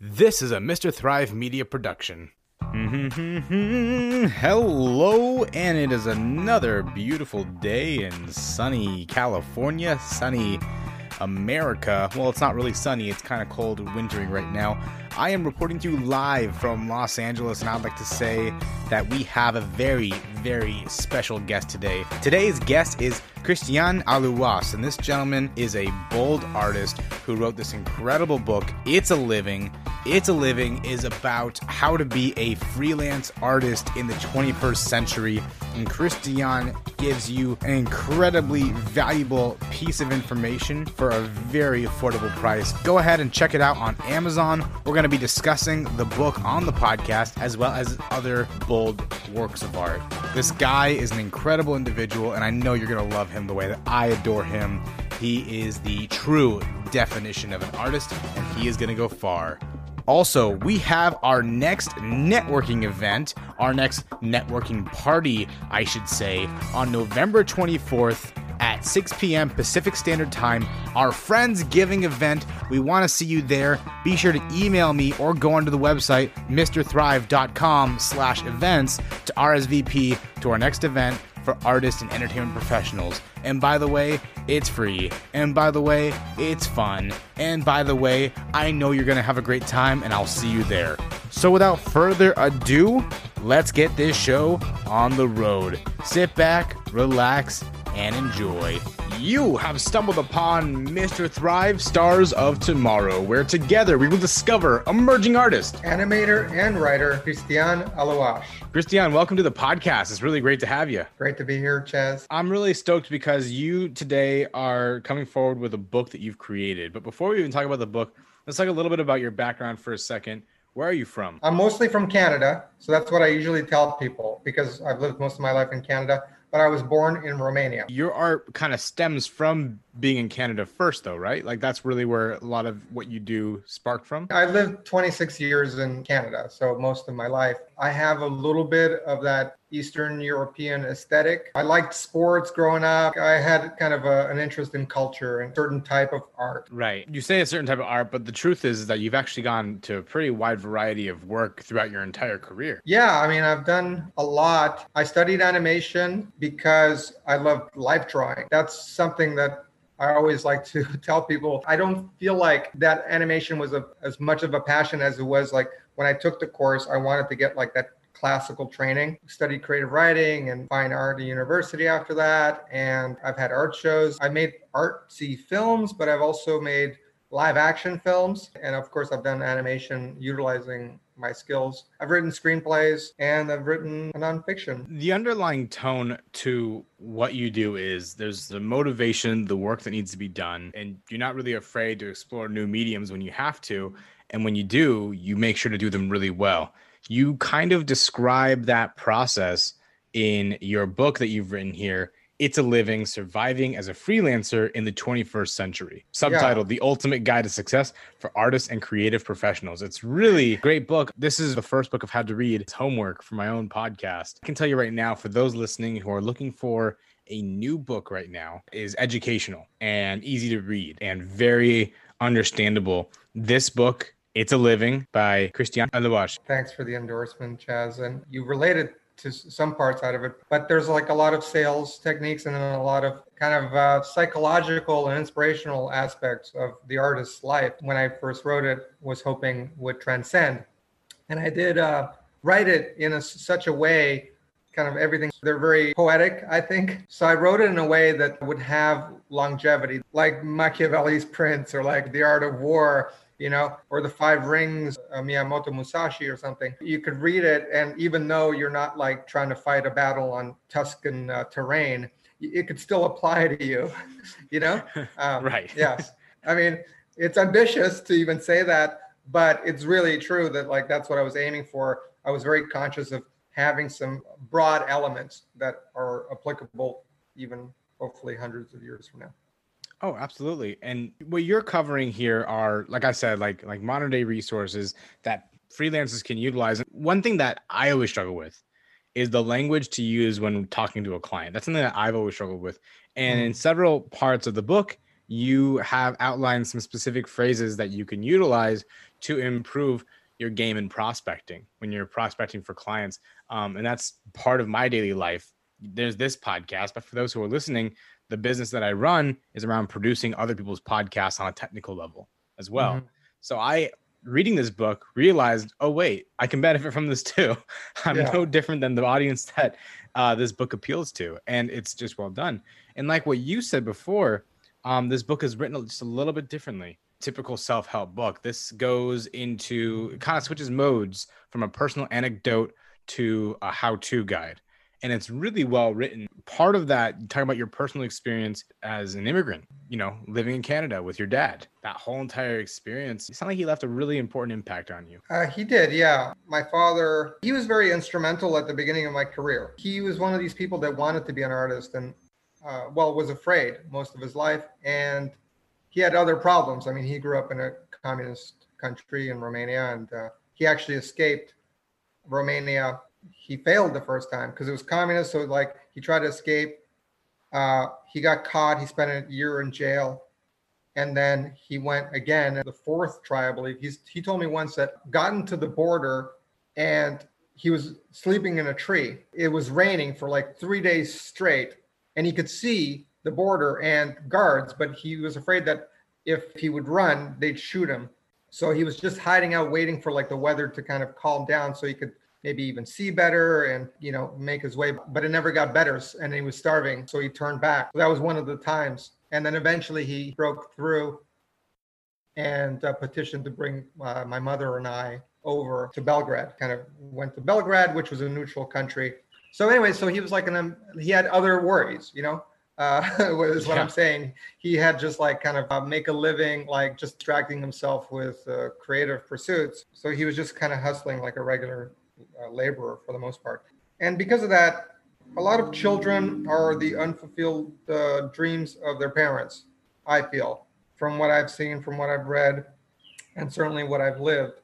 This is a Mr. Thrive Media production. Hello, and it is another beautiful day in sunny California, sunny America. Well, it's not really sunny, it's kind of cold and wintry right now. I am reporting to you live from Los Angeles, and I'd like to say that we have a very, very special guest today. Today's guest is Cristian Aluas, and this gentleman is a bold artist who wrote this incredible book, It's a Living. It's a Living is about how to be a freelance artist in the 21st century. And Cristian gives you an incredibly valuable piece of information for a very affordable price. Go ahead and check it out on Amazon. We're going to be discussing the book on the podcast as well as other bold works of art. This guy is an incredible individual, and I know you're going to love him the way that I adore him. He is the true definition of an artist, and he is going to go far. Also, we have our next networking event, our next networking party, I should say, on November 24th at 6 p.m. Pacific Standard Time, our Friends Giving event. We want to see you there. Be sure to email me or go onto the website, mrthrive.com slash events to RSVP to our next event for artists and entertainment professionals. And by the way, it's free. And by the way, it's fun. And by the way, I know you're going to have a great time and I'll see you there. So without further ado, let's get this show on the road. Sit back, relax, and enjoy. You have stumbled upon Mr. Thrive Stars of Tomorrow, where together we will discover emerging artist, animator, and writer Cristian Aluas. Cristian, welcome to the podcast. It's really great to have you. Great to be here, Chaz. I'm really stoked because you today are coming forward with a book that you've created. But before we even talk about the book, let's talk a little bit about your background for a second. Where are you from? I'm mostly from Canada. So that's what I usually tell people because I've lived most of my life in Canada but I was born in Romania. Your art kind of stems from being in Canada first, though, right? Like that's really where a lot of what you do sparked from. I lived 26 years in Canada, so most of my life. I have a little bit of that Eastern European aesthetic. I liked sports growing up. I had kind of a, an interest in culture and certain type of art. Right. You say a certain type of art, but the truth is that you've actually gone to a pretty wide variety of work throughout your entire career. Yeah, I mean, I've done a lot. I studied animation because I love life drawing. That's something that I always like to tell people I don't feel like that animation was a, as much of a passion as it was like when I took the course, I wanted to get like that classical training. Studied creative writing and fine art at university after that. And I've had art shows. I made artsy films, but I've also made live action films. And of course, I've done animation utilizing my skills. I've written screenplays and I've written nonfiction. The underlying tone to what you do is there's the motivation, the work that needs to be done, and you're not really afraid to explore new mediums when you have to. And when you do, you make sure to do them really well. You kind of describe that process in your book that you've written here it's a Living Surviving as a Freelancer in the 21st Century. Subtitled yeah. The Ultimate Guide to Success for Artists and Creative Professionals. It's really great book. This is the first book I've had to read. It's homework for my own podcast. I can tell you right now, for those listening who are looking for a new book right now, is educational and easy to read and very understandable. This book it's a Living by Cristian Aluas. Thanks for the endorsement, Chaz. And you related to some parts out of it. But there's like a lot of sales techniques and then a lot of kind of uh, psychological and inspirational aspects of the artist's life. When I first wrote it, was hoping would transcend, and I did uh, write it in a, such a way. Kind of everything. They're very poetic, I think. So I wrote it in a way that would have longevity, like Machiavelli's Prince or like The Art of War you know, or the Five Rings, uh, Miyamoto Musashi or something. You could read it, and even though you're not like trying to fight a battle on Tuscan uh, terrain, it could still apply to you, you know? Um, right. yes. I mean, it's ambitious to even say that, but it's really true that like that's what I was aiming for. I was very conscious of having some broad elements that are applicable even hopefully hundreds of years from now. Oh, absolutely. And what you're covering here are, like I said, like like modern day resources that freelancers can utilize. One thing that I always struggle with is the language to use when talking to a client. That's something that I've always struggled with. And mm. in several parts of the book, you have outlined some specific phrases that you can utilize to improve your game in prospecting when you're prospecting for clients. Um, and that's part of my daily life. There's this podcast, but for those who are listening, the business that I run is around producing other people's podcasts on a technical level as well. Mm-hmm. So I reading this book realized, oh wait, I can benefit from this too. I'm yeah. no different than the audience that uh, this book appeals to, and it's just well done. And like what you said before, um, this book is written just a little bit differently. Typical self-help book. This goes into kind of switches modes from a personal anecdote to a how-to guide and it's really well written. Part of that, talking about your personal experience as an immigrant, you know, living in Canada with your dad, that whole entire experience, it sounded like he left a really important impact on you. Uh, he did, yeah. My father, he was very instrumental at the beginning of my career. He was one of these people that wanted to be an artist and, uh, well, was afraid most of his life. And he had other problems. I mean, he grew up in a communist country in Romania and uh, he actually escaped Romania he failed the first time because it was communist. So like he tried to escape. Uh, he got caught. He spent a year in jail, and then he went again. The fourth try, I believe. He's he told me once that gotten to the border, and he was sleeping in a tree. It was raining for like three days straight, and he could see the border and guards, but he was afraid that if he would run, they'd shoot him. So he was just hiding out, waiting for like the weather to kind of calm down so he could maybe even see better and you know make his way but it never got better and he was starving so he turned back that was one of the times and then eventually he broke through and uh, petitioned to bring uh, my mother and i over to belgrade kind of went to belgrade which was a neutral country so anyway so he was like an um, he had other worries you know uh, is what yeah. I'm saying. He had just like kind of uh, make a living, like just distracting himself with uh, creative pursuits. So he was just kind of hustling like a regular uh, laborer for the most part. And because of that, a lot of children are the unfulfilled uh, dreams of their parents, I feel, from what I've seen, from what I've read, and certainly what I've lived.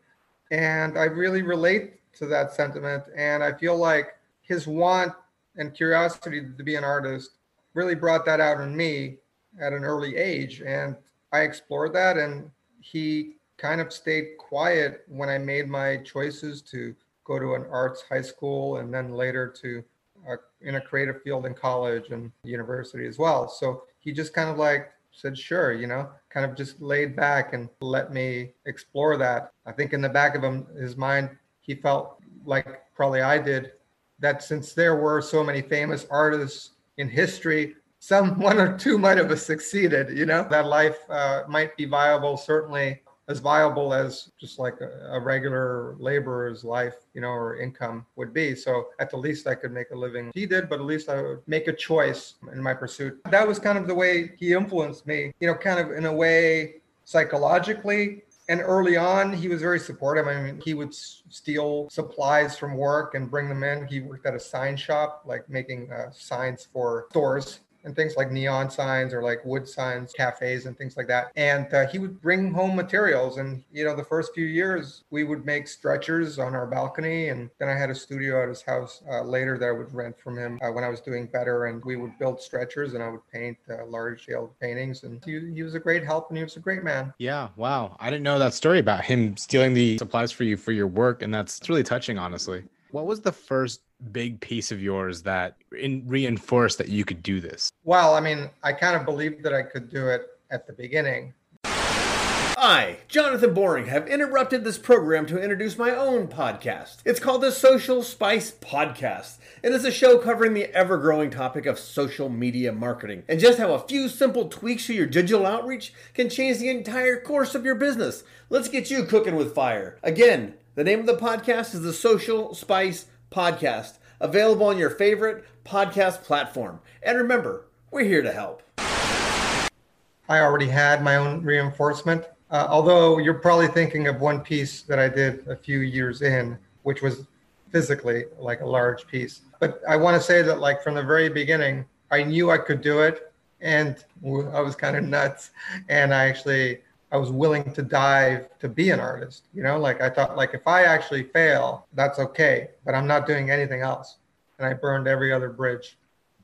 And I really relate to that sentiment. And I feel like his want and curiosity to be an artist really brought that out in me at an early age. And I explored that. And he kind of stayed quiet when I made my choices to go to an arts high school and then later to uh, in a creative field in college and university as well. So he just kind of like said, sure, you know, kind of just laid back and let me explore that. I think in the back of him, his mind, he felt like probably I did that since there were so many famous artists in history, some one or two might have succeeded, you know, that life uh, might be viable, certainly as viable as just like a, a, regular laborer's life, you know, or income would be. So at the least I could make a living. He did, but at least I would make a choice in my pursuit. That was kind of the way he influenced me, you know, kind of in a way psychologically. And early on, he was very supportive. I mean, he would steal supplies from work and bring them in. He worked at a sign shop, like making uh, signs for stores and things like neon signs or like wood signs, cafes and things like that. And uh, he would bring home materials. And, you know, the first few years we would make stretchers on our balcony. And then I had a studio at his house uh, later that I would rent from him uh, when I was doing better. And we would build stretchers and I would paint uh, large scale paintings. And he, he was a great help and he was a great man. Yeah. Wow. I didn't know that story about him stealing the supplies for you for your work. And that's really touching, honestly. What was the first big piece of yours that in, reinforced that you could do this? Well, I mean, I kind of believed that I could do it at the beginning. I, Jonathan Boring, have interrupted this program to introduce my own podcast. It's called the Social Spice Podcast. It is a show covering the ever growing topic of social media marketing and just how a few simple tweaks to your digital outreach can change the entire course of your business. Let's get you cooking with fire. Again, the name of the podcast is the Social Spice Podcast, available on your favorite podcast platform. And remember, we're here to help. I already had my own reinforcement. Uh, although you're probably thinking of one piece that I did a few years in, which was physically like a large piece. But I want to say that, like, from the very beginning, I knew I could do it. And I was kind of nuts. And I actually I was willing to dive to be an artist. You know, like I thought, like if I actually fail, that's okay, but I'm not doing anything else. And I burned every other bridge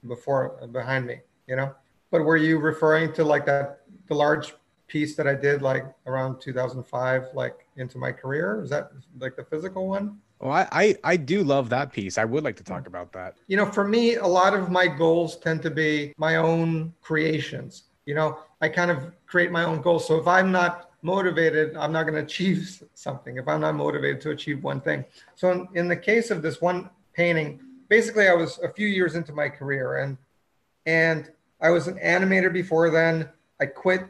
before behind me. You know, but were you referring to like that the large piece that I did like around 2005, like into my career. Is that like the physical one? Well, I, I, I do love that piece. I would like to talk about that. You know, for me, a lot of my goals tend to be my own creations. You know, I kind of create my own goals. So if I'm not motivated, I'm not going to achieve something. If I'm not motivated to achieve one thing. So in, in the case of this one painting, basically I was a few years into my career and and I was an animator before then. I quit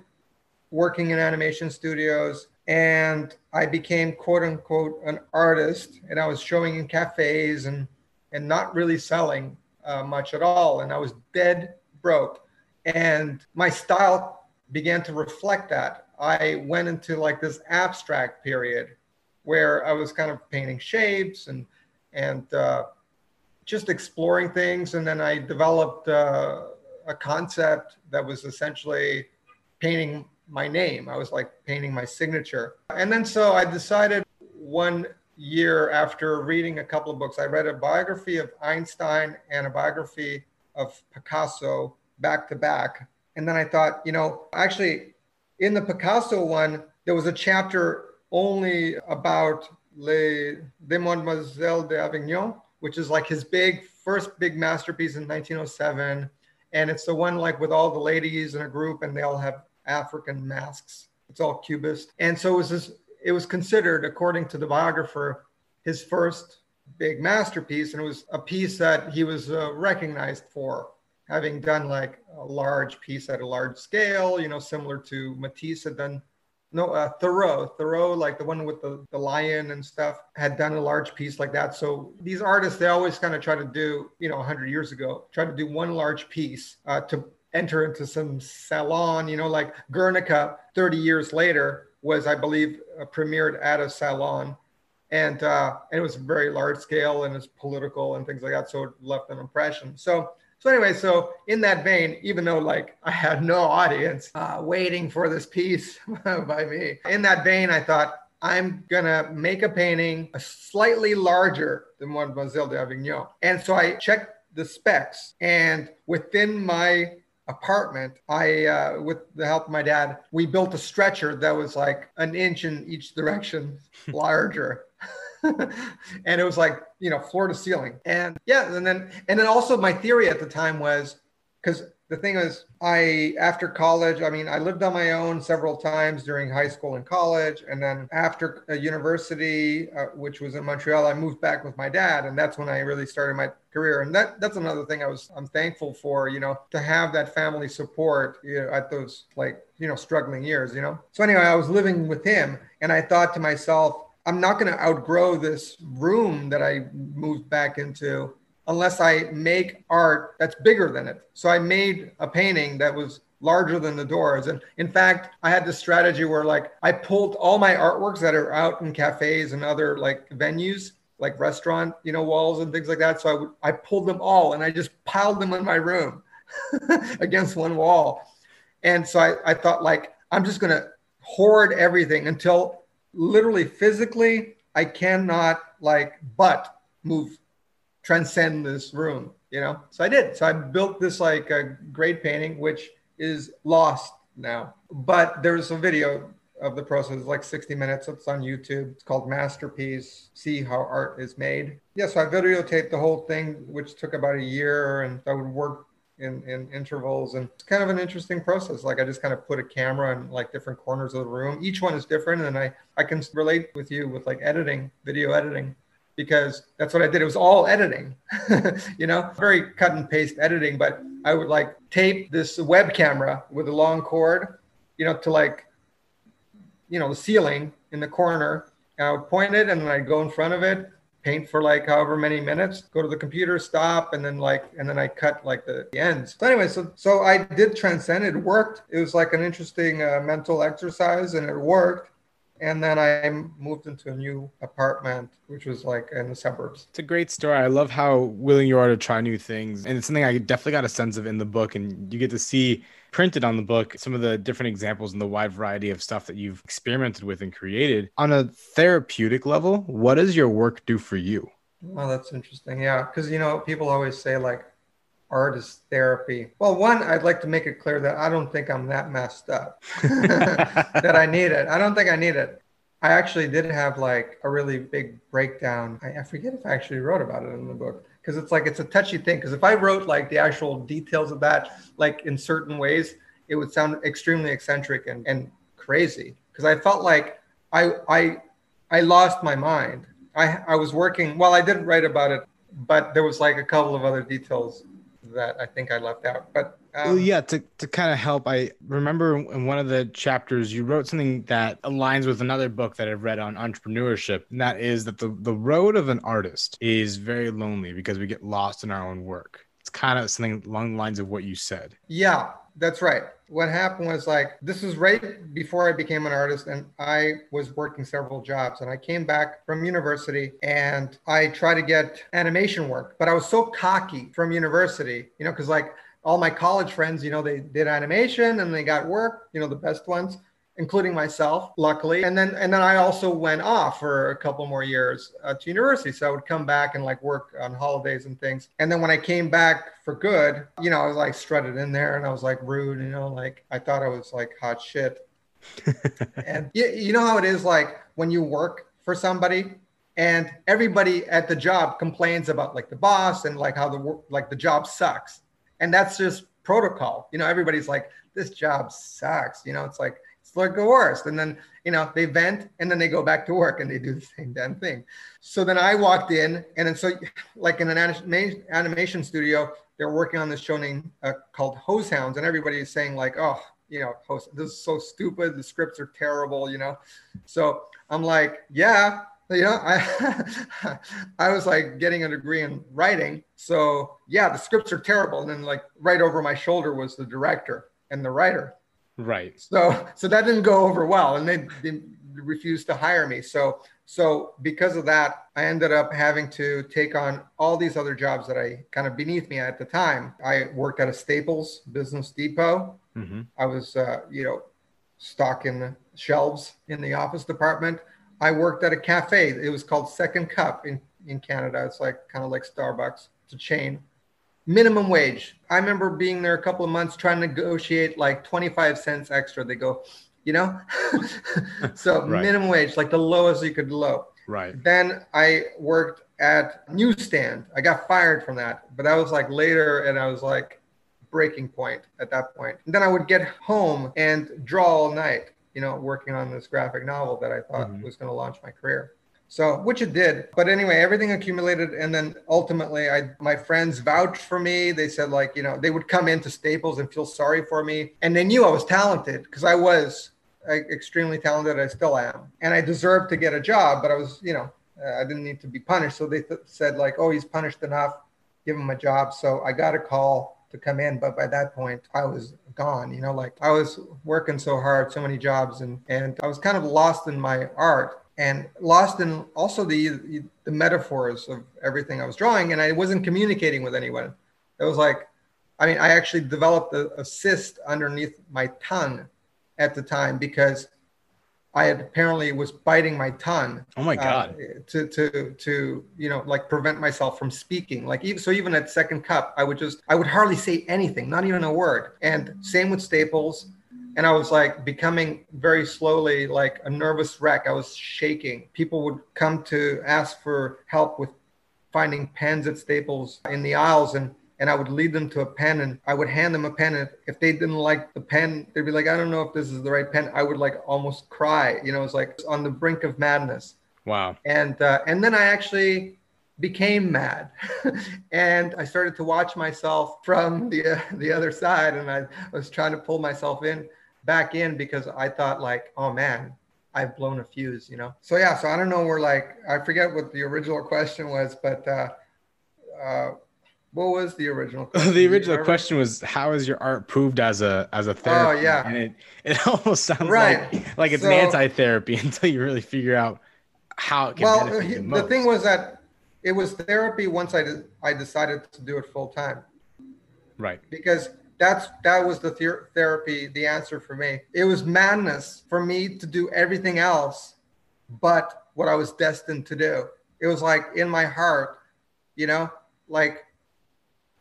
working in animation studios and I became quote unquote an artist and I was showing in cafes and and not really selling uh, much at all and I was dead broke and my style began to reflect that I went into like this abstract period where I was kind of painting shapes and and uh, just exploring things and then I developed uh, a concept that was essentially painting my name. I was like painting my signature. And then so I decided one year after reading a couple of books, I read a biography of Einstein and a biography of Picasso back to back. And then I thought, you know, actually, in the Picasso one, there was a chapter only about Les Demoiselles d'Avignon, which is like his big first big masterpiece in 1907. And it's the one like with all the ladies in a group and they all have African masks. It's all cubist. And so it was this, it was considered, according to the biographer, his first big masterpiece. And it was a piece that he was uh, recognized for having done like a large piece at a large scale, you know, similar to Matisse had done no uh, Rousseau Rousseau like the one with the, the lion and stuff had done a large piece like that so these artists they always kind of try to do you know 100 years ago try to do one large piece uh, to enter into some salon, you know, like Guernica 30 years later was, I believe, uh, premiered at a salon. And, uh, and it was very large scale and it's political and things like that. So it left an impression. So, so anyway, so in that vein, even though like I had no audience uh, waiting for this piece by me, in that vein, I thought I'm gonna make a painting a slightly larger than Mademoiselle d'Avignon. And so I checked the specs, and within my apartment, I, uh, with the help of my dad, we built a stretcher that was like an inch in each direction larger. and it was like, you know, floor to ceiling. And yeah, and then, and then also my theory at the time was because the thing is, I, after college, I mean, I lived on my own several times during high school and college. And then after university, uh, which was in Montreal, I moved back with my dad. And that's when I really started my career. And that, that's another thing I was, I'm thankful for, you know, to have that family support you know, at those like, you know, struggling years, you know? So anyway, I was living with him and I thought to myself, I'm not going to outgrow this room that I moved back into unless I make art that's bigger than it. So I made a painting that was larger than the doors. And in fact, I had this strategy where like I pulled all my artworks that are out in cafes and other like venues, like restaurant, you know, walls and things like that. So I would I pulled them all and I just piled them in my room against one wall. And so I, I thought like I'm just gonna hoard everything until literally physically I cannot like but move transcend this room, you know? So I did. So I built this like a great painting, which is lost now. But there's a video of the process, like 60 minutes. It's on YouTube. It's called Masterpiece See How Art is Made. Yeah, so I videotaped the whole thing, which took about a year, and I would work in, in intervals. And it's kind of an interesting process. Like I just kind of put a camera in like different corners of the room. Each one is different. And I, I can relate with you with like editing, video editing because that's what I did. It was all editing, you know, very cut and paste editing. But I would like tape this web camera with a long cord, you know, to like, you know, the ceiling in the corner. And I would point it and then I'd go in front of it, paint for like however many minutes, go to the computer, stop, and then like, and then I cut like the, the ends. So anyway, so so I did transcend. It worked. It was like an interesting uh, mental exercise, and it worked and then I moved into a new apartment, which was like in the suburbs. It's a great story. I love how willing you are to try new things, and it's something I definitely got a sense of in the book. And you get to see printed on the book some of the different examples and the wide variety of stuff that you've experimented with and created. On a therapeutic level, what does your work do for you? Well, that's interesting. Yeah, because you know people always say like artist therapy. Well, one, I'd like to make it clear that I don't think I'm that messed up that I need it. I don't think I need it. I actually did have like a really big breakdown. I, I forget if I actually wrote about it in the book because it's like it's a touchy thing. Because if I wrote like the actual details of that, like in certain ways, it would sound extremely eccentric and, and crazy. Because I felt like I I I lost my mind. I I was working. Well, I didn't write about it, but there was like a couple of other details that I think I left out. But um, well, yeah, to, to kind of help, I remember in one of the chapters you wrote something that aligns with another book that I've read on entrepreneurship, and that is that the, the road of an artist is very lonely because we get lost in our own work. It's kind of something along the lines of what you said. Yeah, that's right. What happened was like this was right before I became an artist, and I was working several jobs. And I came back from university and I tried to get animation work, but I was so cocky from university, you know, because like all my college friends, you know, they did animation and they got work, you know, the best ones including myself, luckily. And then and then I also went off for a couple more years uh, to university. So I would come back and like work on holidays and things. And then when I came back for good, you know, I was like strutted in there and I was like rude, you know, like I thought I was like hot shit. and you, you know how it is like when you work for somebody and everybody at the job complains about like the boss and like how the work like the job sucks. And that's just protocol. You know, everybody's like, this job sucks. You know, it's like it's like the worst. And then, you know, they vent and then they go back to work and they do the same damn thing. So then I walked in and then so like in an animation studio, they're working on this show named uh, called Hose Hounds and everybody is saying like, oh, you know, this is so stupid. The scripts are terrible, you know? So I'm like, yeah, you know, I I was like getting a degree in writing. So yeah, the scripts are terrible. And then like right over my shoulder was the director and the writer. Right. So so that didn't go over well, and they, they refused to hire me. So so because of that, I ended up having to take on all these other jobs that I kind of beneath me at the time. I worked at a Staples Business Depot. Mm-hmm. I was uh, you know stocking shelves in the office department. I worked at a cafe. It was called Second Cup in in Canada. It's like kind of like Starbucks. It's a chain minimum wage. I remember being there a couple of months trying to negotiate like 25 cents extra. They go, you know? so right. minimum wage, like the lowest you could low. Right. Then I worked at newsstand. I got fired from that, but that was like later and I was like breaking point at that point. And then I would get home and draw all night, you know, working on this graphic novel that I thought mm-hmm. was going to launch my career. So, which it did. But anyway, everything accumulated. And then ultimately, I, my friends vouched for me. They said, like, you know, they would come into Staples and feel sorry for me. And they knew I was talented because I was extremely talented. I still am. And I deserved to get a job, but I was, you know, I didn't need to be punished. So they th- said, like, oh, he's punished enough, give him a job. So I got a call to come in. But by that point, I was gone. You know, like I was working so hard, so many jobs, and and I was kind of lost in my art and lost in also the the metaphors of everything I was drawing, and I wasn't communicating with anyone. It was like, I mean, I actually developed a, a cyst underneath my tongue at the time because I had apparently was biting my tongue. Oh my uh, god! Uh, to to to you know like prevent myself from speaking. Like even so, even at second cup, I would just I would hardly say anything, not even a word. And same with Staples and I was like becoming very slowly like a nervous wreck. I was shaking. People would come to ask for help with finding pens at Staples in the aisles and and I would lead them to a pen and I would hand them a pen and if they didn't like the pen they'd be like I don't know if this is the right pen. I would like almost cry you know it's like on the brink of madness. Wow. And uh, and then I actually became mad. And I started to watch myself from the uh, the other side and I was trying to pull myself in back in because I thought like, oh man, I've blown a fuse, you know? So yeah, so I don't know where like, I forget what the original question was, but uh, uh, what was the original question? the original question was how is your art proved as a as a therapy? Oh yeah. And it, it almost sounds right. like like it's so, an anti-therapy until you really figure out how it can well, the, the thing was that it was therapy once I, de- I decided to do it full time. Right. Because that's that was the ther- therapy the answer for me it was madness for me to do everything else but what i was destined to do it was like in my heart you know like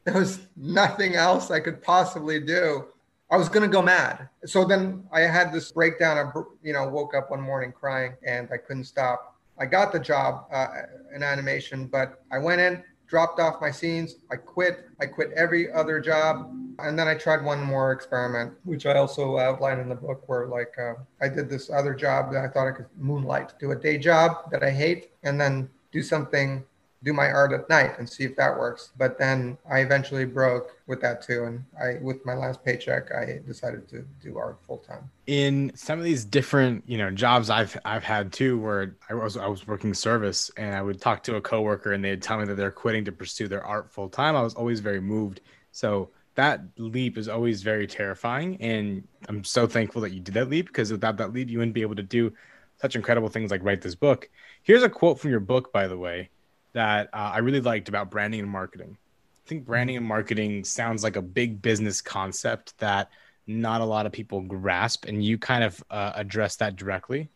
there was nothing else I could possibly do. I was going to go mad. So then I had this breakdown. I, you know, woke up one morning crying and I couldn't stop. I got the job uh, in animation, but I went in, dropped off my scenes. I quit. I quit every other job. And then I tried one more experiment, which I also outline in the book, where like uh, I did this other job that I thought I could moonlight, do a day job that I hate, and then do something do my art at night and see if that works. But then I eventually broke with that too. And I, with my last paycheck, I decided to do art full time. In some of these different, you know, jobs I've I've had too, where I was I was working service and I would talk to a coworker and they'd tell me that they're quitting to pursue their art full time. I was always very moved. So that leap is always very terrifying. And I'm so thankful that you did that leap because without that leap, you wouldn't be able to do such incredible things like write this book. Here's a quote from your book, by the way that uh, I really liked about branding and marketing. I think branding and marketing sounds like a big business concept that not a lot of people grasp, and you kind of uh, address that directly.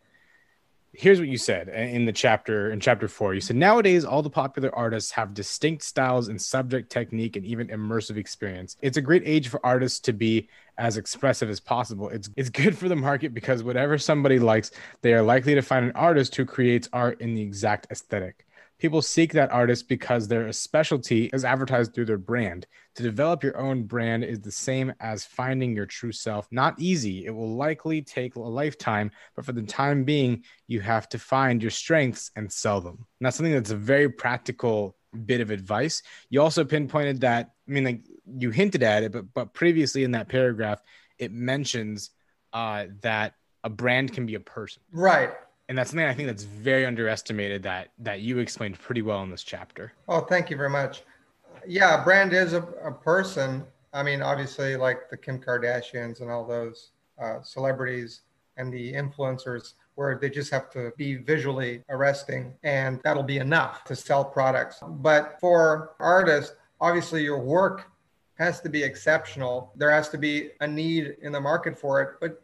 Here's what you said uh, in the chapter in chapter four. You said nowadays all the popular artists have distinct styles and subject technique and even immersive experience. It's a great age for artists to be as expressive as possible. It's it's good for the market because whatever somebody likes, they are likely to find an artist who creates art in the exact aesthetic. People seek that artist because their specialty is advertised through their brand. To develop your own brand is the same as finding your true self. Not easy. It will likely take a lifetime, but for the time being, you have to find your strengths and sell them. That's something that's a very practical bit of advice. You also pinpointed that, I mean, like you hinted at it, but but previously in that paragraph, it mentions uh, that a brand can be a person. Right and that's something I think that's very underestimated that that you explained pretty well in this chapter. Oh, thank you very much. Yeah, brand is a, a person. I mean, obviously, like the Kim Kardashians and all those uh, celebrities and the influencers, where they just have to be visually arresting, and that'll be enough to sell products. But for artists, obviously, your work has to be exceptional. There has to be a need in the market for it, but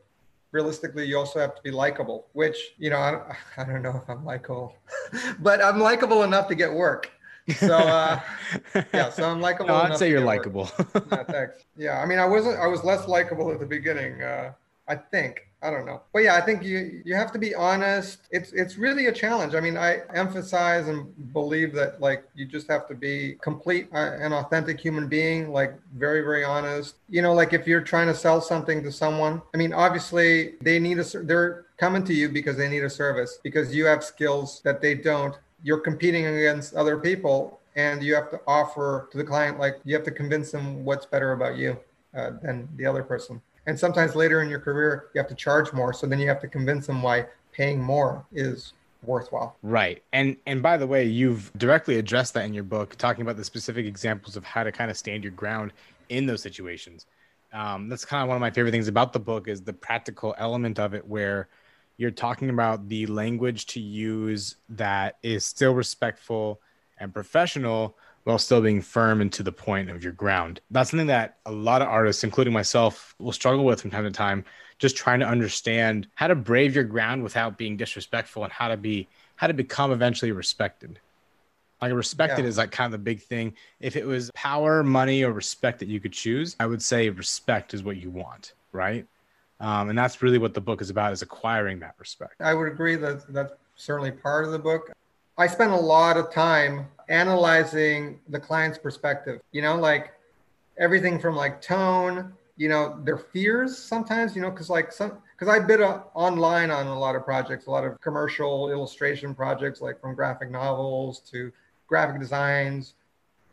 realistically you also have to be likable which you know i, I don't know if i'm likable but i'm likable enough to get work. So uh, yeah so i'm likable no, i'd say you're likable. Yeah, thanks. yeah i mean i wasn't i was less likable at the beginning uh, i think I don't know. But yeah, I think you you have to be honest. It's it's really a challenge. I mean, I emphasize and believe that like you just have to be complete uh, an authentic human being, like very very honest. You know, like if you're trying to sell something to someone, I mean, obviously they need a they're coming to you because they need a service because you have skills that they don't. You're competing against other people and you have to offer to the client like you have to convince them what's better about you uh, than the other person and sometimes later in your career, you have to charge more. So then you have to convince them why paying more is worthwhile. Right. And and by the way, you've directly addressed that in your book, talking about the specific examples of how to kind of stand your ground in those situations. Um, that's kind of one of my favorite things about the book is the practical element of it, where you're talking about the language to use that is still respectful and professional, while still being firm and to the point of your ground. That's something that a lot of artists, including myself, will struggle with from time to time, just trying to understand how to brave your ground without being disrespectful and how to be how to become eventually respected. Like respected yeah. is like kind of the big thing. If it was power, money, or respect that you could choose, I would say respect is what you want, right? Um, and that's really what the book is about: is acquiring that respect. I would agree that that's certainly part of the book. I spent a lot of time analyzing the client's perspective, you know, like everything from like tone, you know, their fears sometimes, you know, because like some, because I bid a, uh, online on a lot of projects, a lot of commercial illustration projects, like from graphic novels to graphic designs,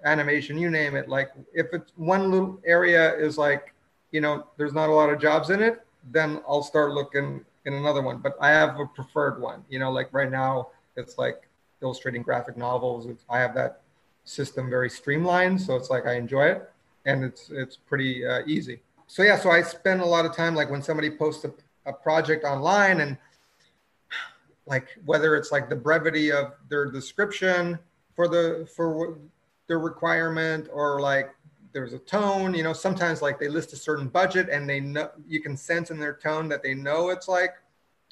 animation, you name it. Like if it's one little area is like, you know, there's not a lot of jobs in it, then I'll start looking in another one. But I have a preferred one, you know, like right now it's like illustrating graphic novels. It's, I have that system very streamlined, so it's like I enjoy it, and it's it's pretty uh, easy. So yeah, so I spend a lot of time like when somebody posts a, a project online and like whether it's like the brevity of their description for the for the requirement or like there's a tone you know sometimes like they list a certain budget and they know you can sense in their tone that they know it's like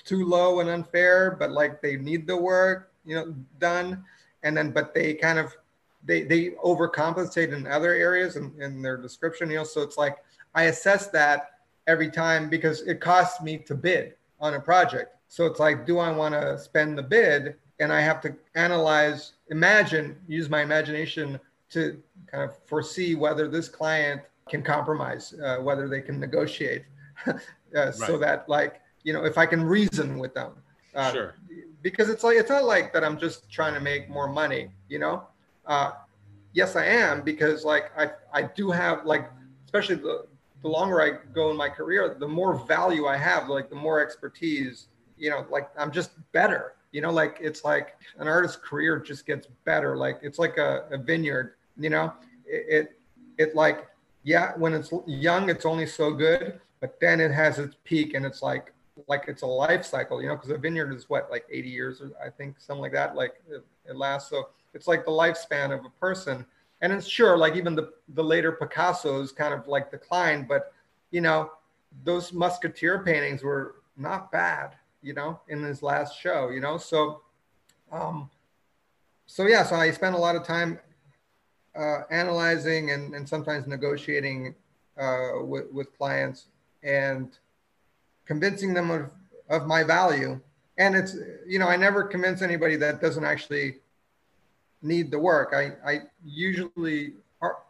too low and unfair but like they need the work you know done. And then but they kind of they they overcompensate in other areas in, in their description you know so it's like i assess that every time because it costs me to bid on a project. So it's like do i want to spend the bid and i have to analyze imagine use my imagination to kind of foresee whether this client can compromise uh, whether they can negotiate uh, right. so that like you know if i can reason with them uh, sure. because it's like it's not like that i'm just trying to make more money you know? Uh, yes i am because like i i do have like especially the the longer i go in my career the more value i have like the more expertise you know like i'm just better. You know like it's like an artist's career just gets better. Like it's like a, a vineyard you know? It, it it like yeah when it's young it's only so good but then it has its peak and it's like like it's a life cycle you know because a vineyard is what like 80 years or i think something like that like it, it lasts. So it's like the lifespan of a person. And it's sure like even the the later picasso's kind of like declined but you know those musketeer paintings were not bad you know in his last show you know? So um so yeah so i spent a lot of time uh, analyzing and, and sometimes negotiating uh, with, with clients. And convincing them of, of my value and it's you know i never convince anybody that doesn't actually need the work. I, I usually har-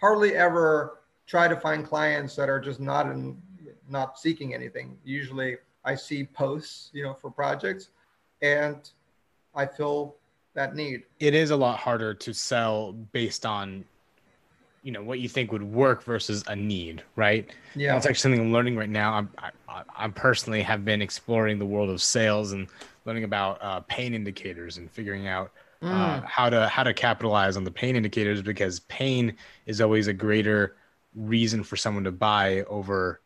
hardly ever try to find clients that are just not in, not seeking anything. Usually I see posts, you know, for projects and I fill that need. It is a lot harder to sell based on you know what you think would work versus a need right yeah that's actually something i'm learning right now i'm i, I personally have been exploring the world of sales and learning about uh, pain indicators and figuring out uh, mm. how to how to capitalize on the pain indicators because pain is always a greater reason for someone to buy over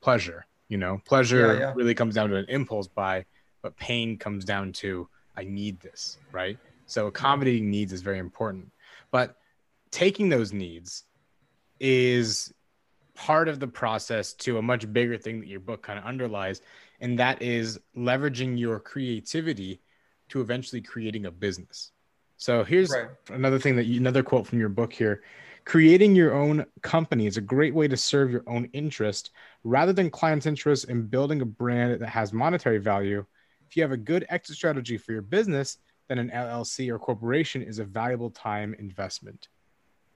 pleasure. You know, pleasure yeah, yeah. really comes down to an impulse buy, but pain comes down to I need this, right? So accommodating needs is very important. But taking those needs is part of the process to a much bigger thing that your book kind of underlies, and that is leveraging your creativity to eventually creating a business. So here's right. another thing that you, another quote from your book here. Creating your own company is a great way to serve your own interest rather than clients' interest in building a brand that has monetary value. If you have a good exit strategy for your business, then an LLC or corporation is a valuable time investment.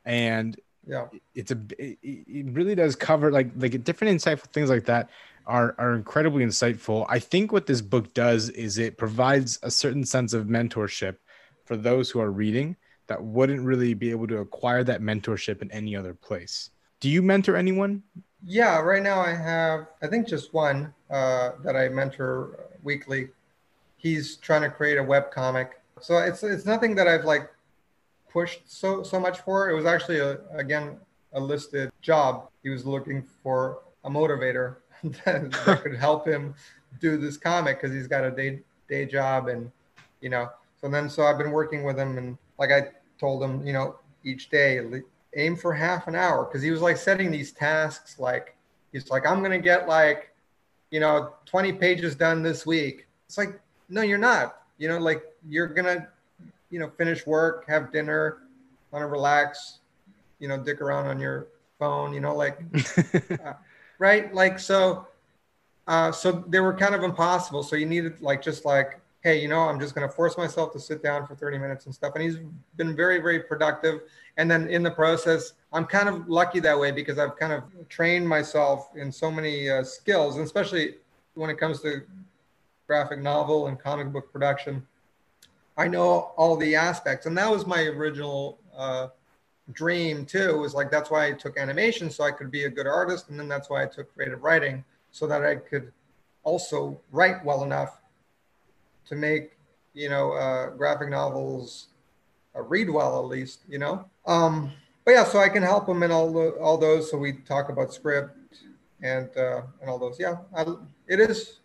And yeah, it's a it, it really does cover like like different insightful things like that are are incredibly insightful. I think what this book does is it provides a certain sense of mentorship for those who are reading that wouldn't really be able to acquire that mentorship in any other place. Do you mentor anyone? Yeah, right now I have I think just one uh, that I mentor weekly. He's trying to create a web comic, so it's it's nothing that I've like pushed so so much for. It was actually a again a listed job. He was looking for a motivator that, that could help him do this comic because he's got a day day job and you know so then so i've been working with him and like i told him you know each day aim for half an hour because he was like setting these tasks like he's like i'm gonna get like you know 20 pages done this week it's like no you're not you know like you're gonna you know finish work have dinner want to relax you know dick around on your phone you know like uh, right? Like so, uh, so they were kind of impossible. So you needed like just like, hey, you know, I'm just going to force myself to sit down for 30 minutes and stuff. And he's been very, very productive. And then in the process, I'm kind of lucky that way because I've kind of trained myself in so many uh, skills, and especially when it comes to graphic novel and comic book production. I know all the aspects, and that was my original uh, dream too was like that's why I took animation so I could be a good artist, and then that's why I took creative writing so that I could also write well enough to make you know uh, graphic novels uh, read well at least you know. Um, but yeah, so I can help them in all the, all those. So we talk about script and uh, and all those. Yeah, I, it is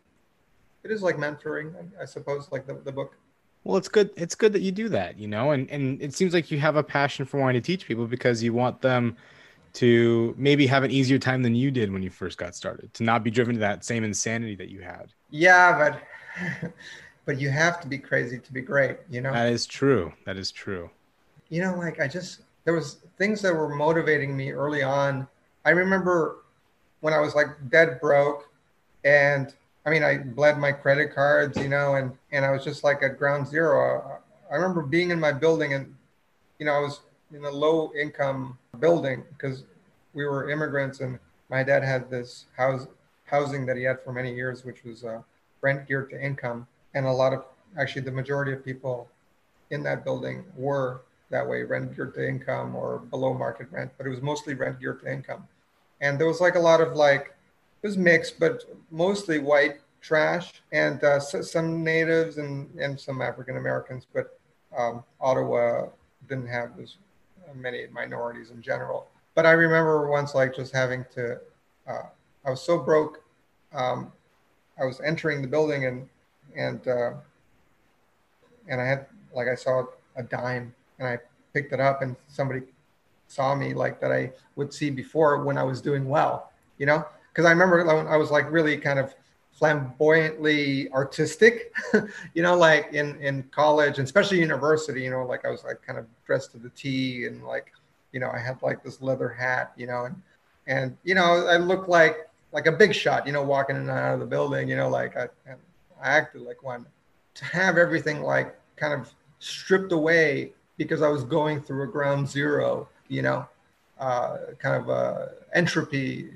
it is like mentoring, I suppose, like the, the book. Well, it's good. It's good that you do that, you know, and and it seems like you have a passion for wanting to teach people because you want them to maybe have an easier time than you did when you first got started, to not be driven to that same insanity that you had. Yeah, but but you have to be crazy to be great, you know. That is true. That is true. you know, like I just there was things that were motivating me early on. I remember when I was like dead broke, and I mean, I bled my credit cards, you know, and and I was just like at ground zero. I remember being in my building, and you know, I was in a low income building because we were immigrants, and my dad had this house housing that he had for many years, which was uh, rent geared to income, and a lot of actually the majority of people in that building were that way, rent geared to income or below market rent, but it was mostly rent geared to income. And there was like a lot of like, was mixed, but mostly white trash and uh, so, some natives and, and some African Americans, but um, Ottawa didn't have as many minorities in general. But I remember once like just having to, uh, I was so broke. Um, I was entering the building and, and, uh, and I had, like, I saw a dime and I picked it up and somebody saw me like that I would see before when I was doing well, you know? Because I remember I was like really kind of flamboyantly artistic, you know, like in in college and especially university, you know, like I was like kind of dressed to the T and like, you know, I had like this leather hat, you know, and and you know, I looked like like a big shot, you know, walking in and out of the building, you know, like I I acted like one. To have everything like kind of stripped away because I was going through a ground zero, you know, uh, kind of a entropy,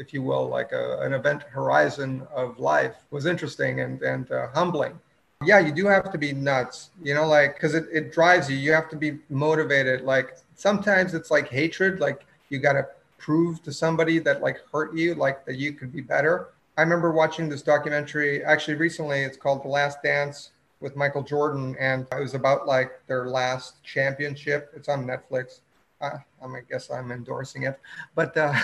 if you will, like a, an event horizon of life was interesting and, and uh, humbling. Yeah, you do have to be nuts, you know, like, because it, it drives you. You have to be motivated. Like, sometimes it's like hatred, like, you got to prove to somebody that, like, hurt you, like, that you could be better. I remember watching this documentary actually recently. It's called The Last Dance with Michael Jordan, and it was about like their last championship. It's on Netflix. Uh, I guess I'm endorsing it, but uh,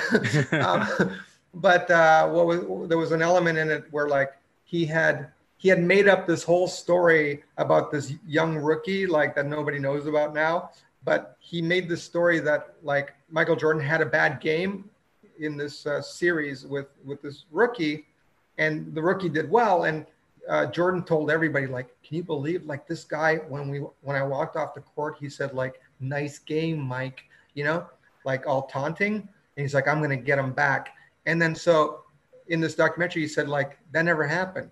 um, but uh, what was there was an element in it where like he had he had made up this whole story about this young rookie like that nobody knows about now. But he made the story that like michael jordan had a bad game in this uh, series with with this rookie and the rookie did well. And uh, Jordan told everybody, like, can you believe, like, this guy when we when I walked off the court, he said, like, nice game, Mike, you know, like all taunting, and he's like, I'm gonna get him back. And then so in this documentary, he said, like, that never happened.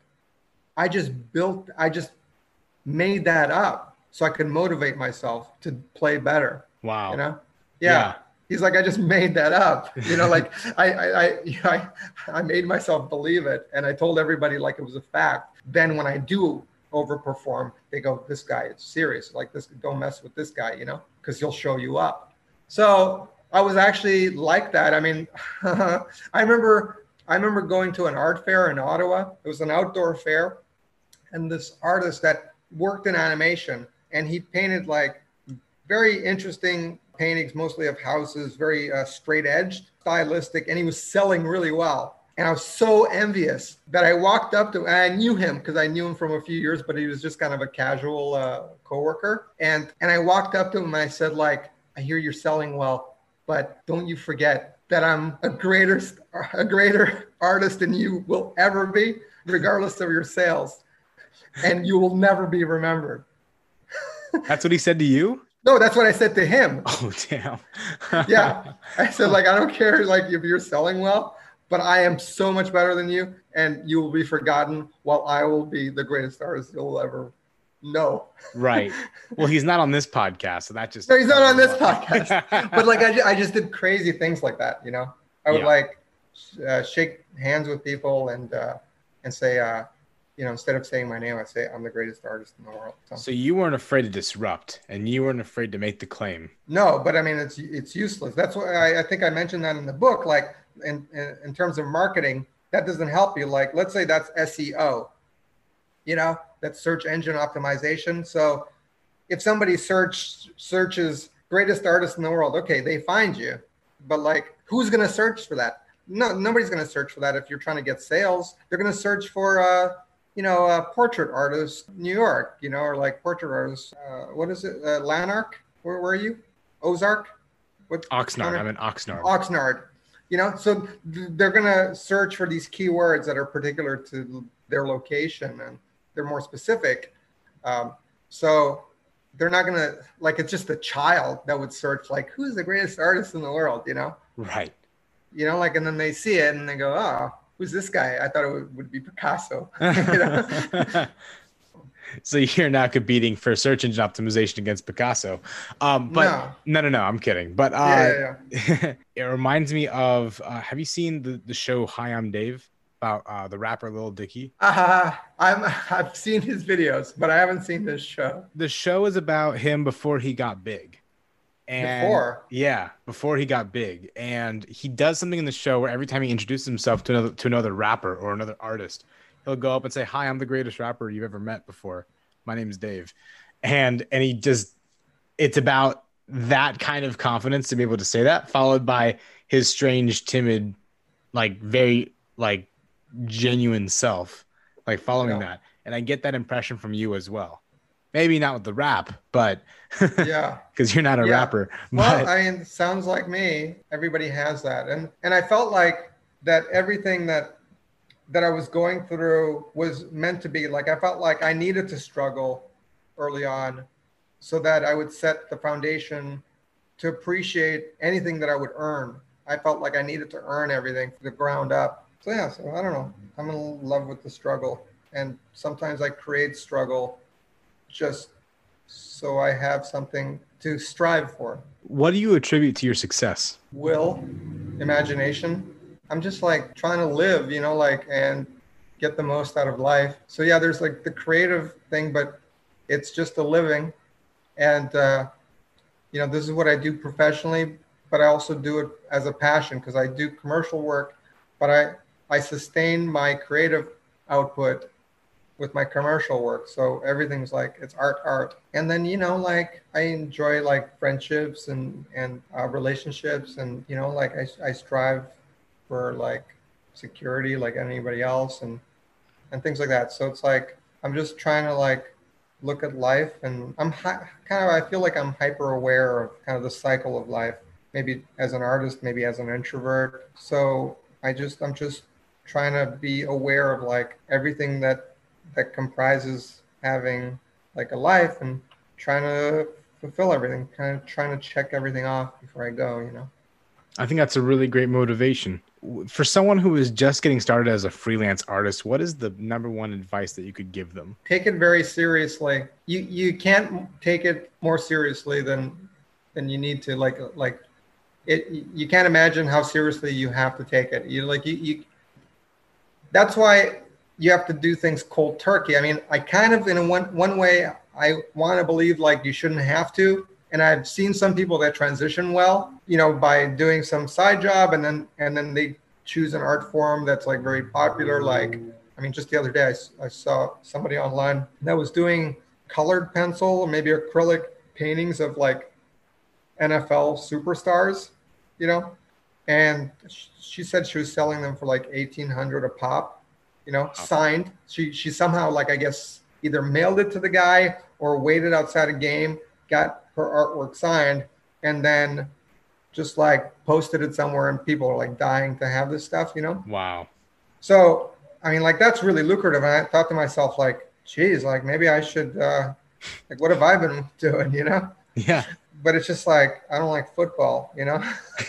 I just built, I just made that up so I could motivate myself to play better. Wow. You know? yeah. yeah he's like, I just made that up. You know, like I, I, I, you know, I, I made myself believe it, and I told everybody like it was a fact. Then when I do overperform, they go, "This guy is serious. Like this, don't mess with this guy," you know, because he'll show you up. So I was actually like that. I mean, I remember, I remember going to an art fair in Ottawa. It was an outdoor fair, and this artist that worked in animation, and he painted like very interesting paintings, mostly of houses, very uh, straight edged, stylistic, and he was selling really well. And I was so envious that I walked up to, and I knew him because I knew him from a few years, but he was just kind of a casual uh, coworker. And and I walked up to him and I said, like, I hear you're selling well, but don't you forget that I'm a greater a greater artist than you will ever be, regardless of your sales, and you will never be remembered. That's what he said to you. No, that's what I said to him. Oh, damn. yeah. I said, like, I don't care, like, if you're selling well, but I am so much better than you, and you will be forgotten while I will be the greatest artist you'll ever know. right. Well, he's not on this podcast, so that just. No, he's not on this podcast. but, like, I, I just did crazy things like that, you know? I would, yeah. like, uh, shake hands with people and, uh, and say, uh, you know, instead of saying my name, I say I'm the greatest artist in the world. So, so you weren't afraid to disrupt, and you weren't afraid to make the claim. No, but I mean, it's it's useless. That's why I, I think I mentioned that in the book. Like in, in in terms of marketing, that doesn't help you. Like let's say that's SEO, you know, that's search engine optimization. So if somebody search searches greatest artist in the world, okay, they find you, but like who's gonna search for that? No, nobody's going to search for that if you're trying to get sales. They're going to search for uh, you know, a portrait artist, New York, you know, or like portrait artist. Uh, what is it? Uh, Lanark? Where were you? Ozark? What? Oxnard. I'm in Oxnard. Oxnard. You know, so they're going to search for these keywords that are particular to their location and they're more specific. Um, so they're not gonna like it's just a child that would search like who's the greatest artist in the world, you know? Right. You know, like and then they see it and they go, oh, who's this guy? I thought it would, would be Picasso. so you're not competing for search engine optimization against Picasso. Um, but no. no, no, no, I'm kidding. But uh, yeah, yeah, yeah. it reminds me of. Uh, have you seen the the show Hi, I'm Dave about uh, the rapper Lil Dicky? Uh, I'm I've seen his videos, but I haven't seen this show. The show is about him before he got big. And before yeah before he got big and he does something in the show where every time he introduces himself to another to another rapper or another artist he'll go up and say, "Hi, I'm the greatest rapper you've ever met before. My name is Dave," and and he just it's about that kind of confidence to be able to say that, followed by his strange, timid, like very like genuine self, like following yeah. that. And I get that impression from you as well. Maybe not with the rap, but yeah, because you're not a yeah. rapper. Well, I mean, sounds like me. Everybody has that, and and I felt like that everything that that I was going through was meant to be like I felt like I needed to struggle early on so that I would set the foundation to appreciate anything that I would earn. I felt like I needed to earn everything from the ground up. So yeah, so I don't know. I'm in love with the struggle. And sometimes I create struggle just so I have something to strive for. What do you attribute to your success? Will, imagination, I'm just like trying to live, you know, like and get the most out of life. So yeah, there's like the creative thing, but it's just a living. And uh, you know, this is what I do professionally, but I also do it as a passion because I do commercial work, but I I sustain my creative output with my commercial work. So everything's like it's art, art. And then you know, like I enjoy like friendships and and uh, relationships, and you know, like I I strive for like security like anybody else and and things like that. So it's like i'm just trying to like look at life and i'm hi- kind of i feel like i'm hyper aware of kind of the cycle of life maybe as an artist maybe as an introvert. So i just i'm just trying to be aware of like everything that that comprises having like a life and trying to fulfill everything kind of trying to check everything off before i go you know i think that's a really great motivation for someone who is just getting started as a freelance artist, what is the number one advice that you could give them? Take it very seriously. You you can't take it more seriously than than you need to. Like like it. You can't imagine how seriously you have to take it. You like you. you that's why you have to do things cold turkey. I mean, I kind of in one one way I want to believe like you shouldn't have to, and I've seen some people that transition well, you know, by doing some side job and then and then they choose an art form that's like very popular. Like, I mean, just the other day I, I saw somebody online that was doing colored pencil or maybe acrylic paintings of like NFL superstars, you know, and she said she was selling them for like eighteen hundred a pop, you know, signed. She she somehow like I guess either mailed it to the guy or waited outside a game, got her artwork signed and then just like posted it somewhere and people are like dying to have this stuff, you know? Wow. So, I mean, like that's really lucrative. And I thought to myself, like, geez, like maybe I should, uh, like, what have I been doing, you know? Yeah. But it's just like, I don't like football, you know?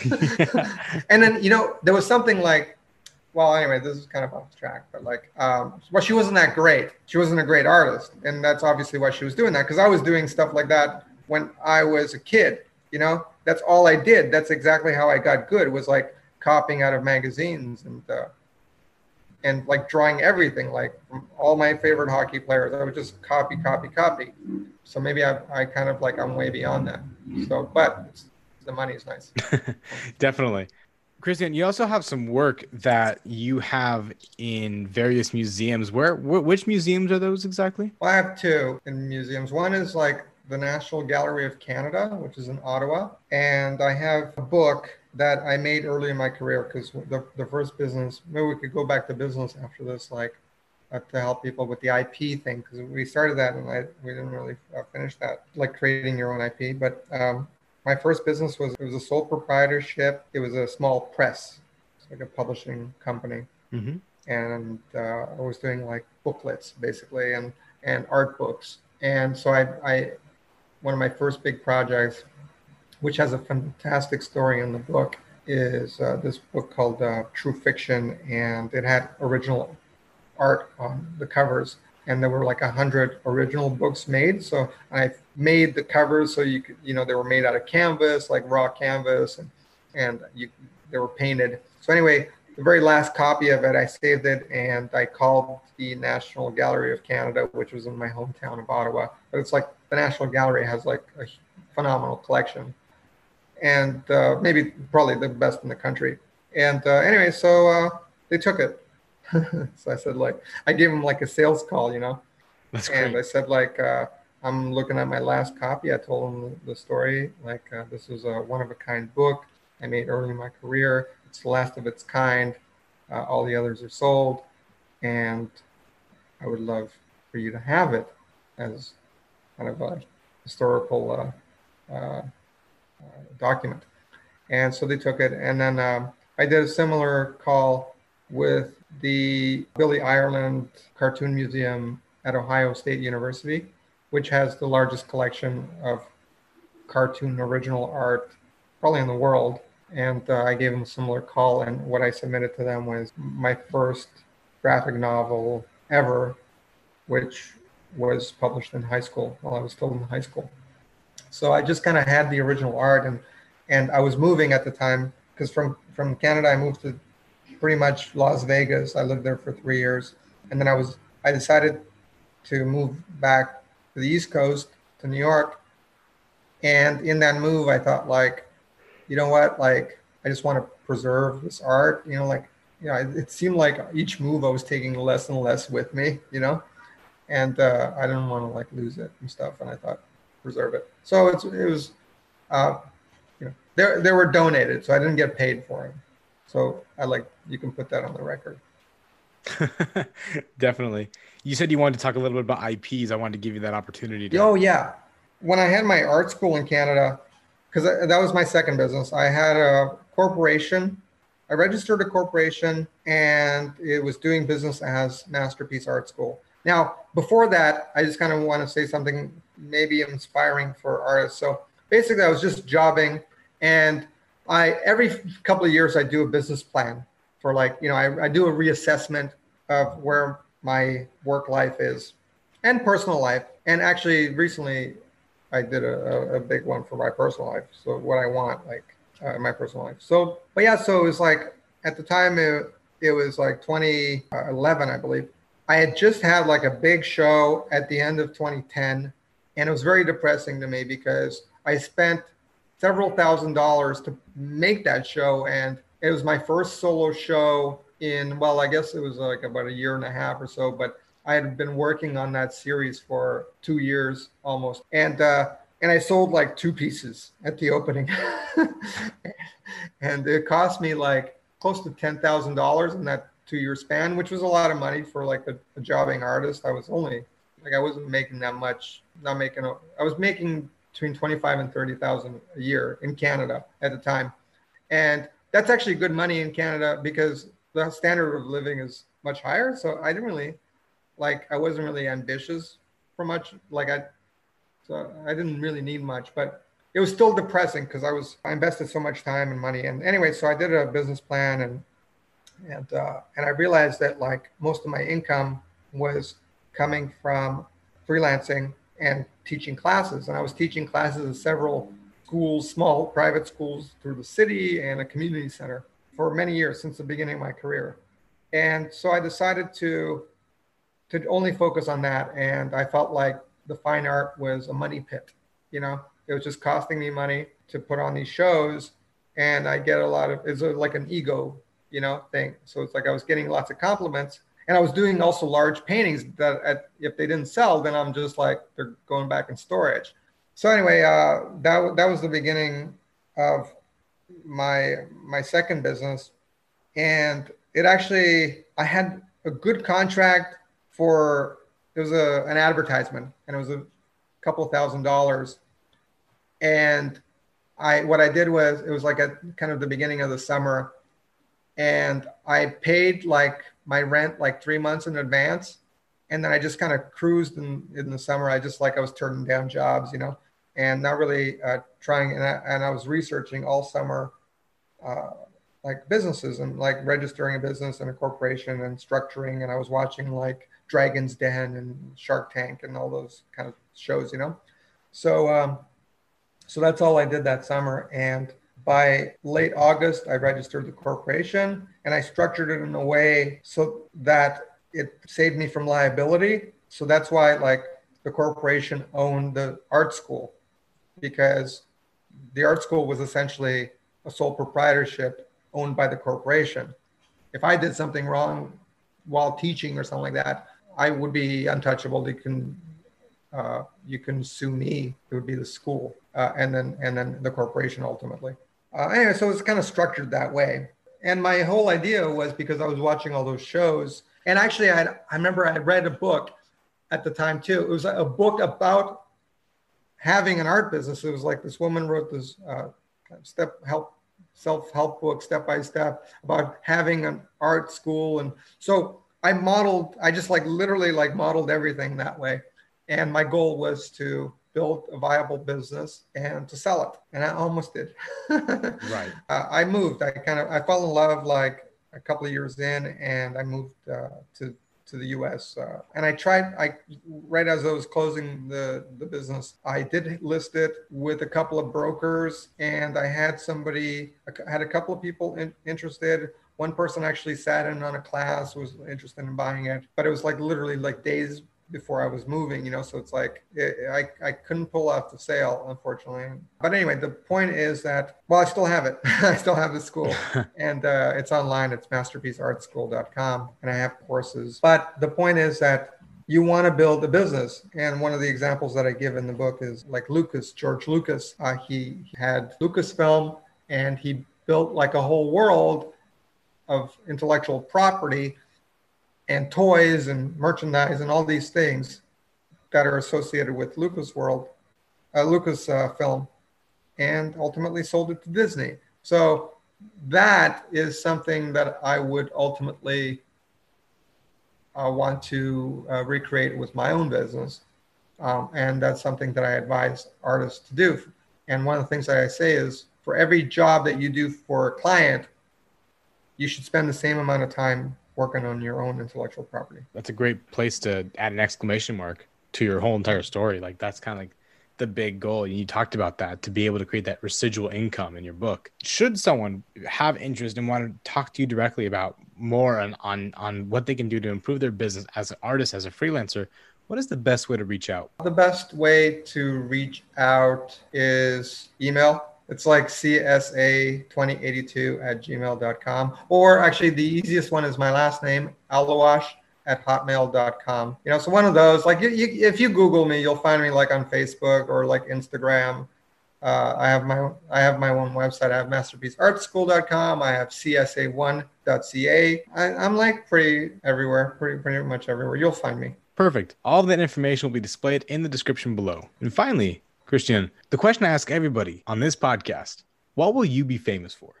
and then, you know, there was something like, well, anyway, this is kind of off track, but like, um, well, she wasn't that great. She wasn't a great artist. And that's obviously why she was doing that. Cause I was doing stuff like that when I was a kid. You know, that's all I did. That's exactly how I got good. Was like copying out of magazines and uh, and like drawing everything. Like all my favorite hockey players, I would just copy, copy, copy. So maybe I, I kind of like I'm way beyond that. So, but the money is nice. Definitely. Cristian, you also have some work that you have in various museums. Where, wh- which museums are those exactly? Well, I have two in museums. One is like the National Gallery of Canada, which is in Ottawa. And I have a book that I made early in my career because the, the first business, maybe we could go back to business after this, like uh, to help people with the IP thing, because we started that and I, we didn't really uh, finish that, like creating your own IP. But um, my first business was, it was a sole proprietorship. It was a small press, like a publishing company. Mm-hmm. And uh, I was doing like booklets basically and, and art books. And so I, I one of my first big projects, which has a fantastic story in the book, is uh, this book called uh, True Fiction, and it had original art on the covers, and there were like a hundred original books made. So I made the covers so you could, you know, they were made out of canvas, like raw canvas, and and you they were painted. So anyway, the very last copy of it, I saved it and I called the National Gallery of Canada, which was in my hometown of Ottawa. But it's like the National Gallery has like a phenomenal collection, and uh, maybe probably the best in the country. And uh, anyway, so uh, they took it. so I said like I gave him like a sales call, you know. That's and great. I said like uh, I'm looking at my last copy. I told him the story like uh, this was a one of a kind book I made early in my career. It's the last of its kind. Uh, all the others are sold, and I would love for you to have it as kind of a historical uh, uh, uh, document. And so they took it, and then um, I did a similar call with the Billy Ireland Cartoon Museum at Ohio State University, which has the largest collection of cartoon original art probably in the world. And uh, I gave them a similar call, and what I submitted to them was my first graphic novel ever, which was published in high school while I was still in high school. So I just kind of had the original art, and and I was moving at the time because from from Canada I moved to pretty much Las Vegas. I lived there for three years, and then I was I decided to move back to the East Coast to New York. And in that move, I thought like, you know what, like I just want to preserve this art. You know, like you know, it, it seemed like each move I was taking less and less with me. You know, and uh, I didn't want to like lose it and stuff. And I thought preserve it. So it's it was, uh, you know, they they were donated, so I didn't get paid for them. So I like you can put that on the record. Definitely. You said you wanted to talk a little bit about IPs. I wanted to give you that opportunity. To... Oh yeah, when I had my art school in Canada, because that was my second business, I had a corporation. I registered a corporation, and it was doing business as Masterpiece Art School. Now, before that, I just kind of want to say something maybe inspiring for artists. So basically, I was just jobbing, and I every couple of years I do a business plan for like you know I, I do a reassessment of where my work life is and personal life. And actually, recently I did a, a big one for my personal life. So what I want, like uh, my personal life. So, but yeah, so it was like at the time it, it was like 2011, I believe. I had just had like a big show at the end of 2010, and it was very depressing to me because I spent several thousand dollars to make that show, and it was my first solo show in well, I guess it was like about a year and a half or so, but I had been working on that series for two years almost, and uh, and I sold like two pieces at the opening, and it cost me like close to ten thousand dollars in that two year span, which was a lot of money for like a, a jobbing artist. I was only like I wasn't making that much, not making. A, I was making between twenty five and thirty thousand a year in Canada at the time, and that's actually good money in Canada because the standard of living is much higher. So I didn't really like I wasn't really ambitious for much. Like I, so I didn't really need much, but it was still depressing because I was I invested so much time and money. And anyway, so I did a business plan and and uh, and I realized that like most of my income was coming from freelancing and teaching classes. And I was teaching classes at several schools, small private schools through the city and a community center for many years since the beginning of my career. And so I decided to to only focus on that. And I felt like the fine art was a money pit. You know, it was just costing me money to put on these shows. And I get a lot of it's like an ego, you know, thing. So it's like I was getting lots of compliments. And I was doing also large paintings that at, if they didn't sell, then I'm just like they're going back in storage. So anyway, uh, that that was the beginning of my my second business, and it actually I had a good contract for it was a an advertisement and it was a couple thousand dollars. And i what i did was it was like at kind of the beginning of the summer. And i paid like my rent like three months in advance and then i just kind of cruised in, in the summer i just like i was turning down jobs you know and not really uh, trying. And I, and I was researching all summer, uh, like businesses and like registering a business and a corporation and structuring. And I was watching like Dragon's Den and Shark Tank and all those kind of shows, you know. So, um, so that's all I did that summer. And by late August, I registered the corporation and I structured it in a way so that it saved me from liability. So that's why, like, the corporation owned the art school because the art school was essentially a sole proprietorship owned by the corporation. If I did something wrong while teaching or something like that, I would be untouchable. You can uh, you can sue me. It would be the school, uh, and then and then the corporation ultimately. Uh, anyway, so it's kind of structured that way. And my whole idea was because I was watching all those shows, and actually, I I remember I read a book at the time too. It was a book about having an art business. It was like this woman wrote this uh, step help self help book step by step about having an art school, and so I modeled. I just like literally like modeled everything that way, and my goal was to build a viable business and to sell it, and I almost did. right. Uh, I moved. I kind of I fell in love like a couple of years in, and I moved uh, to to the U.S. Uh, and I tried. I right as I was closing the the business, I did list it with a couple of brokers, and I had somebody. I had a couple of people in, interested. One person actually sat in on a class, was interested in buying it, but it was like literally like days before I was moving, you know, so it's like it, I, I couldn't pull off the sale, unfortunately. But anyway, the point is that, well, I still have it. I still have the school and uh, it's online. It's masterpieceartschool.com and I have courses. But the point is that you want to build a business. And one of the examples that I give in the book is like Lucas, George Lucas. Uh, he had Lucasfilm and he built like a whole world of intellectual property and toys and merchandise and all these things that are associated with Lucas World, uh, Lucas uh, Film, and ultimately sold it to Disney. So that is something that I would ultimately uh, want to uh, recreate with my own business. Um, and that's something that I advise artists to do. And one of the things that I say is for every job that you do for a client, you should spend the same amount of time working on your own intellectual property. That's a great place to add an exclamation mark to your whole entire story. Like that's kind of like the big goal. And you talked about that to be able to create that residual income in your book. Should someone have interest and want to talk to you directly about more on on, on what they can do to improve their business as an artist, as a freelancer, what is the best way to reach out? The best way to reach out is email it's like csa2082 at gmail.com. Or actually, the easiest one is my last name, aluas at hotmail.com. You know, so one of those, like you, you, if you Google me, you'll find me like on Facebook or like Instagram. Uh, I have my I have my own website. I have masterpieceartschool.com. I have csa1.ca. I, I'm like pretty everywhere, pretty pretty much everywhere. You'll find me. Perfect. All that information will be displayed in the description below. And finally, Cristian, the question I ask everybody on this podcast what will you be famous for?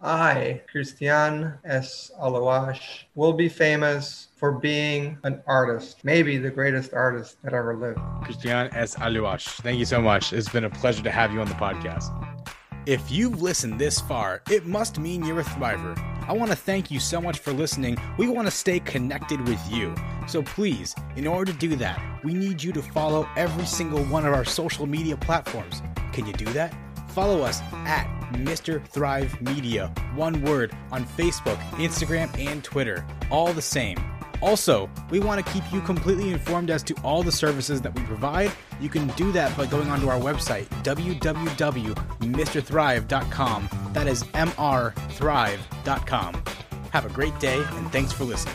I, Cristian S. Aluas, will be famous for being an artist, maybe the greatest artist that ever lived. Cristian S. Aluas, thank you so much. It's been a pleasure to have you on the podcast. If you've listened this far, it must mean you're a thriver. I want to thank you so much for listening. We want to stay connected with you. So please, in order to do that, we need you to follow every single one of our social media platforms. Can you do that? Follow us at Mr. Thrive Media, one word, on Facebook, Instagram, and Twitter. All the same. Also, we want to keep you completely informed as to all the services that we provide. You can do that by going onto our website, www.mrthrive.com. That is mrthrive.com. Have a great day, and thanks for listening.